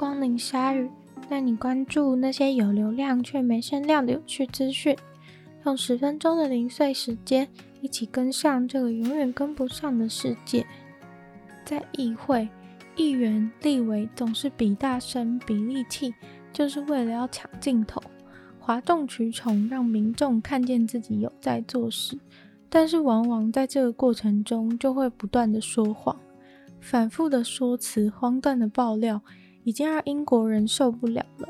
光临鲨鱼，带你关注那些有流量却没声量的有趣资讯。用十分钟的零碎时间，一起跟上这个永远跟不上的世界。在议会，议员、立委总是比大声、比力气，就是为了要抢镜头，哗众取宠，让民众看见自己有在做事。但是，往往在这个过程中，就会不断的说谎。反复的说辞、荒诞的爆料，已经让英国人受不了了。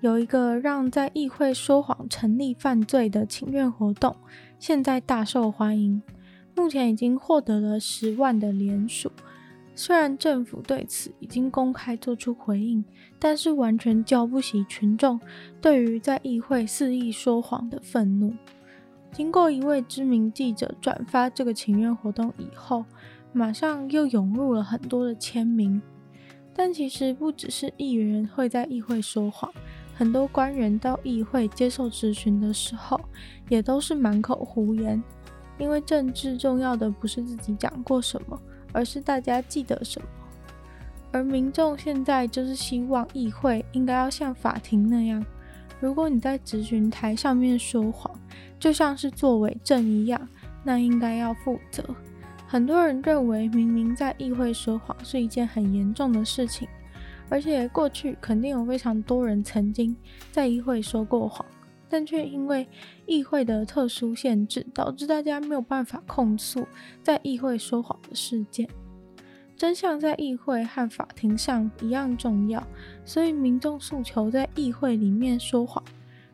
有一个让在议会说谎成立犯罪的请愿活动，现在大受欢迎，目前已经获得了十万的联署。虽然政府对此已经公开做出回应，但是完全浇不熄群众对于在议会肆意说谎的愤怒。经过一位知名记者转发这个请愿活动以后，马上又涌入了很多的签名，但其实不只是议员会在议会说谎，很多官员到议会接受质询的时候，也都是满口胡言。因为政治重要的不是自己讲过什么，而是大家记得什么。而民众现在就是希望议会应该要像法庭那样，如果你在质询台上面说谎，就像是作伪证一样，那应该要负责。很多人认为，明明在议会说谎是一件很严重的事情，而且过去肯定有非常多人曾经在议会说过谎，但却因为议会的特殊限制，导致大家没有办法控诉在议会说谎的事件。真相在议会和法庭上一样重要，所以民众诉求在议会里面说谎，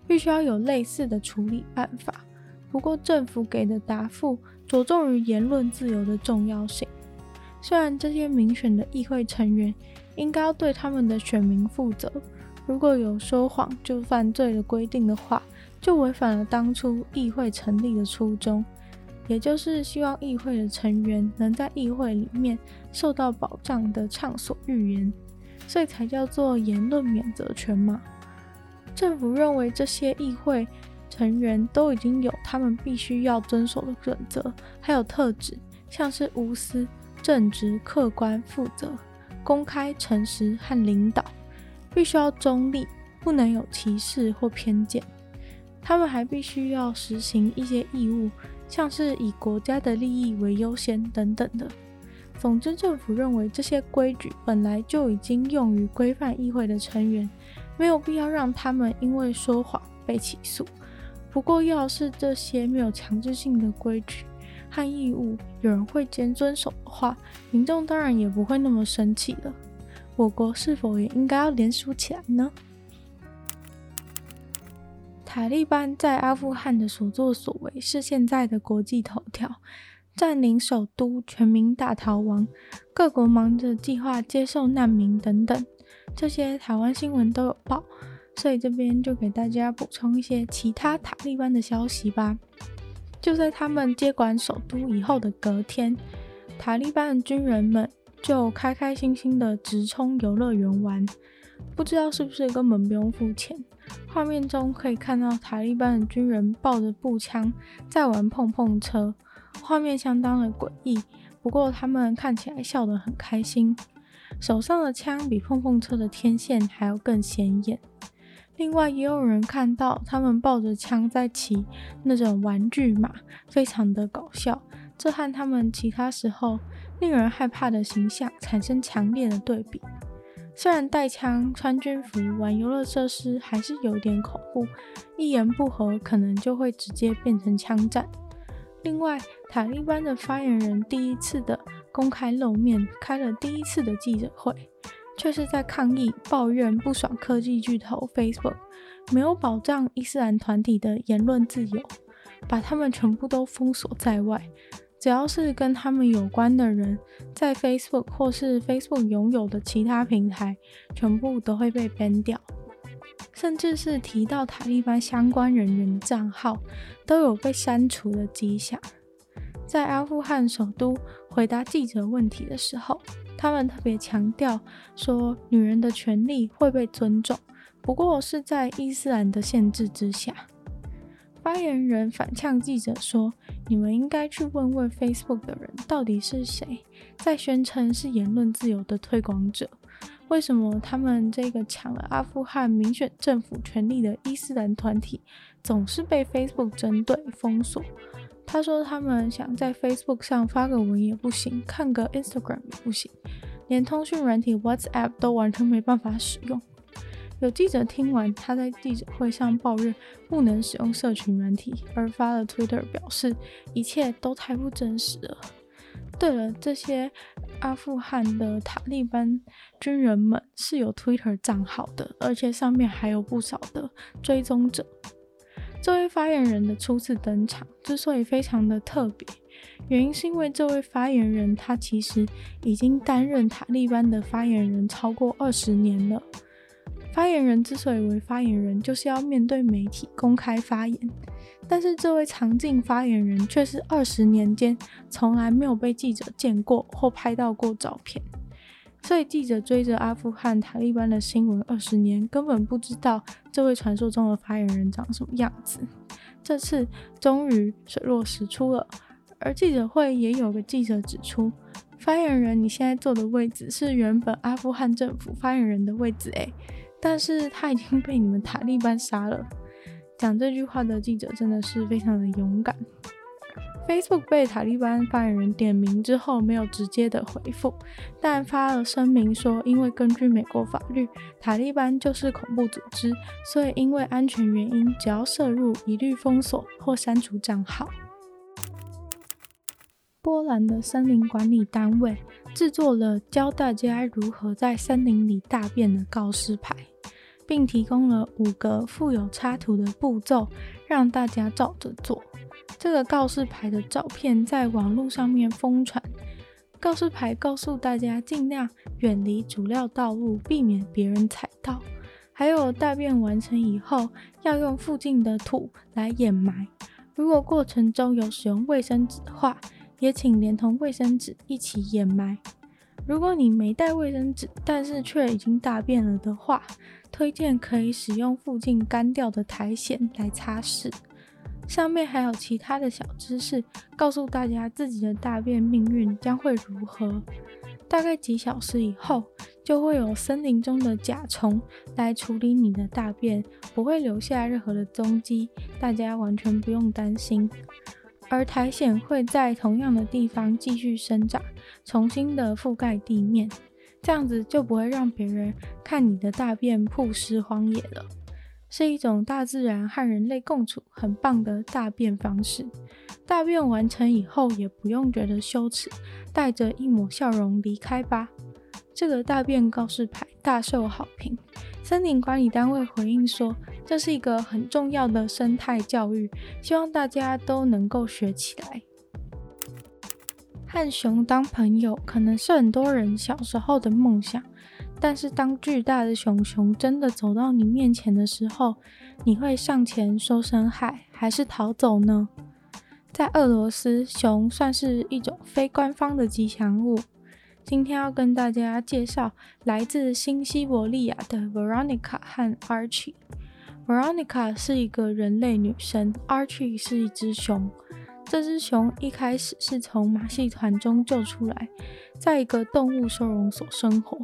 必须要有类似的处理办法。不过政府给的答复着重于言论自由的重要性。虽然这些民选的议会成员应该要对他们的选民负责，如果有说谎就犯罪的规定的话，就违反了当初议会成立的初衷，也就是希望议会的成员能在议会里面受到保障的畅所欲言，所以才叫做言论免责权嘛。政府认为这些议会。成员都已经有他们必须要遵守的准则，还有特质，像是无私、正直、客观、负责、公开、诚实和领导，必须要中立，不能有歧视或偏见。他们还必须要实行一些义务，像是以国家的利益为优先等等的。总之，政府认为这些规矩本来就已经用于规范议会的成员，没有必要让他们因为说谎被起诉。不过，要是这些没有强制性的规矩和义务，有人会坚遵守的话，民众当然也不会那么生气了。我国是否也应该要联署起来呢？塔利班在阿富汗的所作所为是现在的国际头条，占领首都，全民大逃亡，各国忙着计划接受难民等等，这些台湾新闻都有报。所以这边就给大家补充一些其他塔利班的消息吧。就在他们接管首都以后的隔天，塔利班的军人们就开开心心的直冲游乐园玩，不知道是不是根本不用付钱。画面中可以看到塔利班的军人抱着步枪在玩碰碰车，画面相当的诡异。不过他们看起来笑得很开心，手上的枪比碰碰车的天线还要更显眼。另外，也有人看到他们抱着枪在骑那种玩具马，非常的搞笑。这和他们其他时候令人害怕的形象产生强烈的对比。虽然带枪、穿军服、玩游乐设施还是有点恐怖，一言不合可能就会直接变成枪战。另外，塔利班的发言人第一次的公开露面，开了第一次的记者会。却是在抗议、抱怨不爽科技巨头 Facebook 没有保障伊斯兰团体的言论自由，把他们全部都封锁在外。只要是跟他们有关的人，在 Facebook 或是 Facebook 拥有的其他平台，全部都会被 ban 掉。甚至是提到塔利班相关人员的账号，都有被删除的迹象。在阿富汗首都回答记者问题的时候，他们特别强调说，女人的权利会被尊重，不过是在伊斯兰的限制之下。发言人反呛记者说：“你们应该去问问 Facebook 的人，到底是谁在宣称是言论自由的推广者？为什么他们这个抢了阿富汗民选政府权力的伊斯兰团体总是被 Facebook 针对封锁？他说他们想在 Facebook 上发个文也不行，看个 Instagram 也不行，连通讯软体 WhatsApp 都完全没办法使用。有记者听完，他在记者会上抱怨不能使用社群软体，而发了 Twitter 表示一切都太不真实了。对了，这些阿富汗的塔利班军人们是有 Twitter 账号的，而且上面还有不少的追踪者。这位发言人的初次登场之所以非常的特别，原因是因为这位发言人他其实已经担任塔利班的发言人超过二十年了。发言人之所以为发言人，就是要面对媒体公开发言。但是这位常进发言人却是二十年间从来没有被记者见过或拍到过照片，所以记者追着阿富汗塔利班的新闻二十年，根本不知道这位传说中的发言人长什么样子。这次终于水落石出了，而记者会也有个记者指出，发言人你现在坐的位置是原本阿富汗政府发言人的位置，诶。但是他已经被你们塔利班杀了。讲这句话的记者真的是非常的勇敢。Facebook 被塔利班发言人点名之后，没有直接的回复，但发了声明说，因为根据美国法律，塔利班就是恐怖组织，所以因为安全原因，只要涉入，一律封锁或删除账号。波兰的森林管理单位制作了教大家如何在森林里大便的告示牌。并提供了五个附有插图的步骤，让大家照着做。这个告示牌的照片在网络上面疯传。告示牌告诉大家尽量远离主要道路，避免别人踩到。还有大便完成以后，要用附近的土来掩埋。如果过程中有使用卫生纸的话，也请连同卫生纸一起掩埋。如果你没带卫生纸，但是却已经大便了的话，推荐可以使用附近干掉的苔藓来擦拭。上面还有其他的小知识，告诉大家自己的大便命运将会如何。大概几小时以后，就会有森林中的甲虫来处理你的大便，不会留下任何的踪迹，大家完全不用担心。而苔藓会在同样的地方继续生长，重新的覆盖地面，这样子就不会让别人看你的大便曝尸荒野了。是一种大自然和人类共处很棒的大便方式。大便完成以后也不用觉得羞耻，带着一抹笑容离开吧。这个大便告示牌大受好评。森林管理单位回应说，这是一个很重要的生态教育，希望大家都能够学起来。和熊当朋友可能是很多人小时候的梦想，但是当巨大的熊熊真的走到你面前的时候，你会上前说声嗨，还是逃走呢？在俄罗斯，熊算是一种非官方的吉祥物。今天要跟大家介绍来自新西伯利亚的 Veronica 和 Archie。Veronica 是一个人类女生，Archie 是一只熊。这只熊一开始是从马戏团中救出来，在一个动物收容所生活。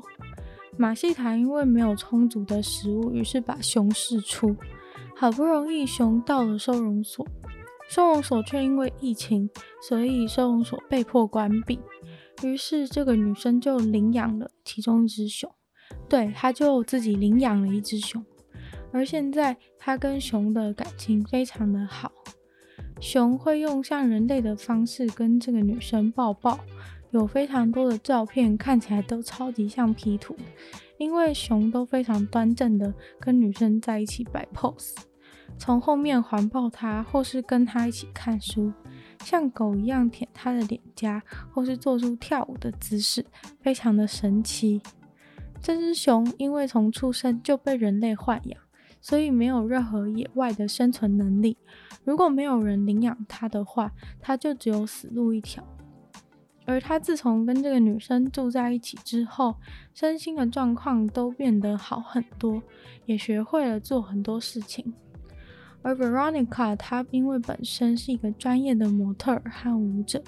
马戏团因为没有充足的食物，于是把熊释出。好不容易熊到了收容所，收容所却因为疫情，所以收容所被迫关闭。于是，这个女生就领养了其中一只熊，对，她就自己领养了一只熊，而现在她跟熊的感情非常的好。熊会用像人类的方式跟这个女生抱抱，有非常多的照片看起来都超级像 P 图，因为熊都非常端正的跟女生在一起摆 pose，从后面环抱她，或是跟她一起看书。像狗一样舔她的脸颊，或是做出跳舞的姿势，非常的神奇。这只熊因为从出生就被人类豢养，所以没有任何野外的生存能力。如果没有人领养它的话，它就只有死路一条。而他自从跟这个女生住在一起之后，身心的状况都变得好很多，也学会了做很多事情。而 Veronica 她因为本身是一个专业的模特儿和舞者，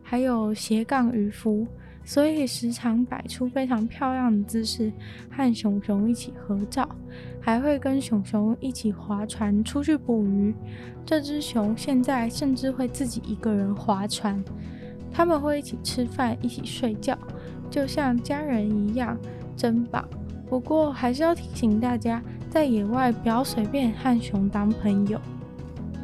还有斜杠渔夫，所以时常摆出非常漂亮的姿势和熊熊一起合照，还会跟熊熊一起划船出去捕鱼。这只熊现在甚至会自己一个人划船。他们会一起吃饭，一起睡觉，就像家人一样，真棒。不过还是要提醒大家，在野外不要随便和熊当朋友。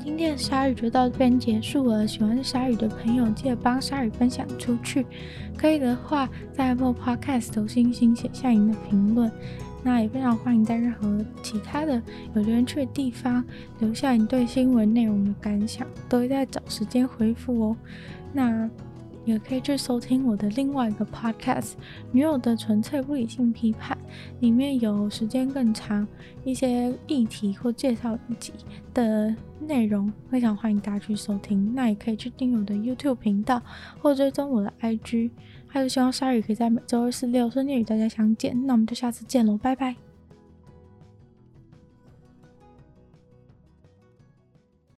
今天的鲨鱼就到这边结束了。喜欢鲨鱼的朋友，记得帮鲨鱼分享出去。可以的话，在 Apple Podcast 投星星，写下您的评论。那也非常欢迎在任何其他的有留言区的地方留下你对新闻内容的感想，都会在找时间回复哦。那。也可以去收听我的另外一个 podcast《女友的纯粹不理性批判》，里面有时间更长一些议题或介绍以及的内容，非常欢迎大家去收听。那也可以去订阅我的 YouTube 频道或追踪我的 IG，还有希望鲨鱼可以在每周二、四、六顺利与大家相见。那我们就下次见喽，拜拜。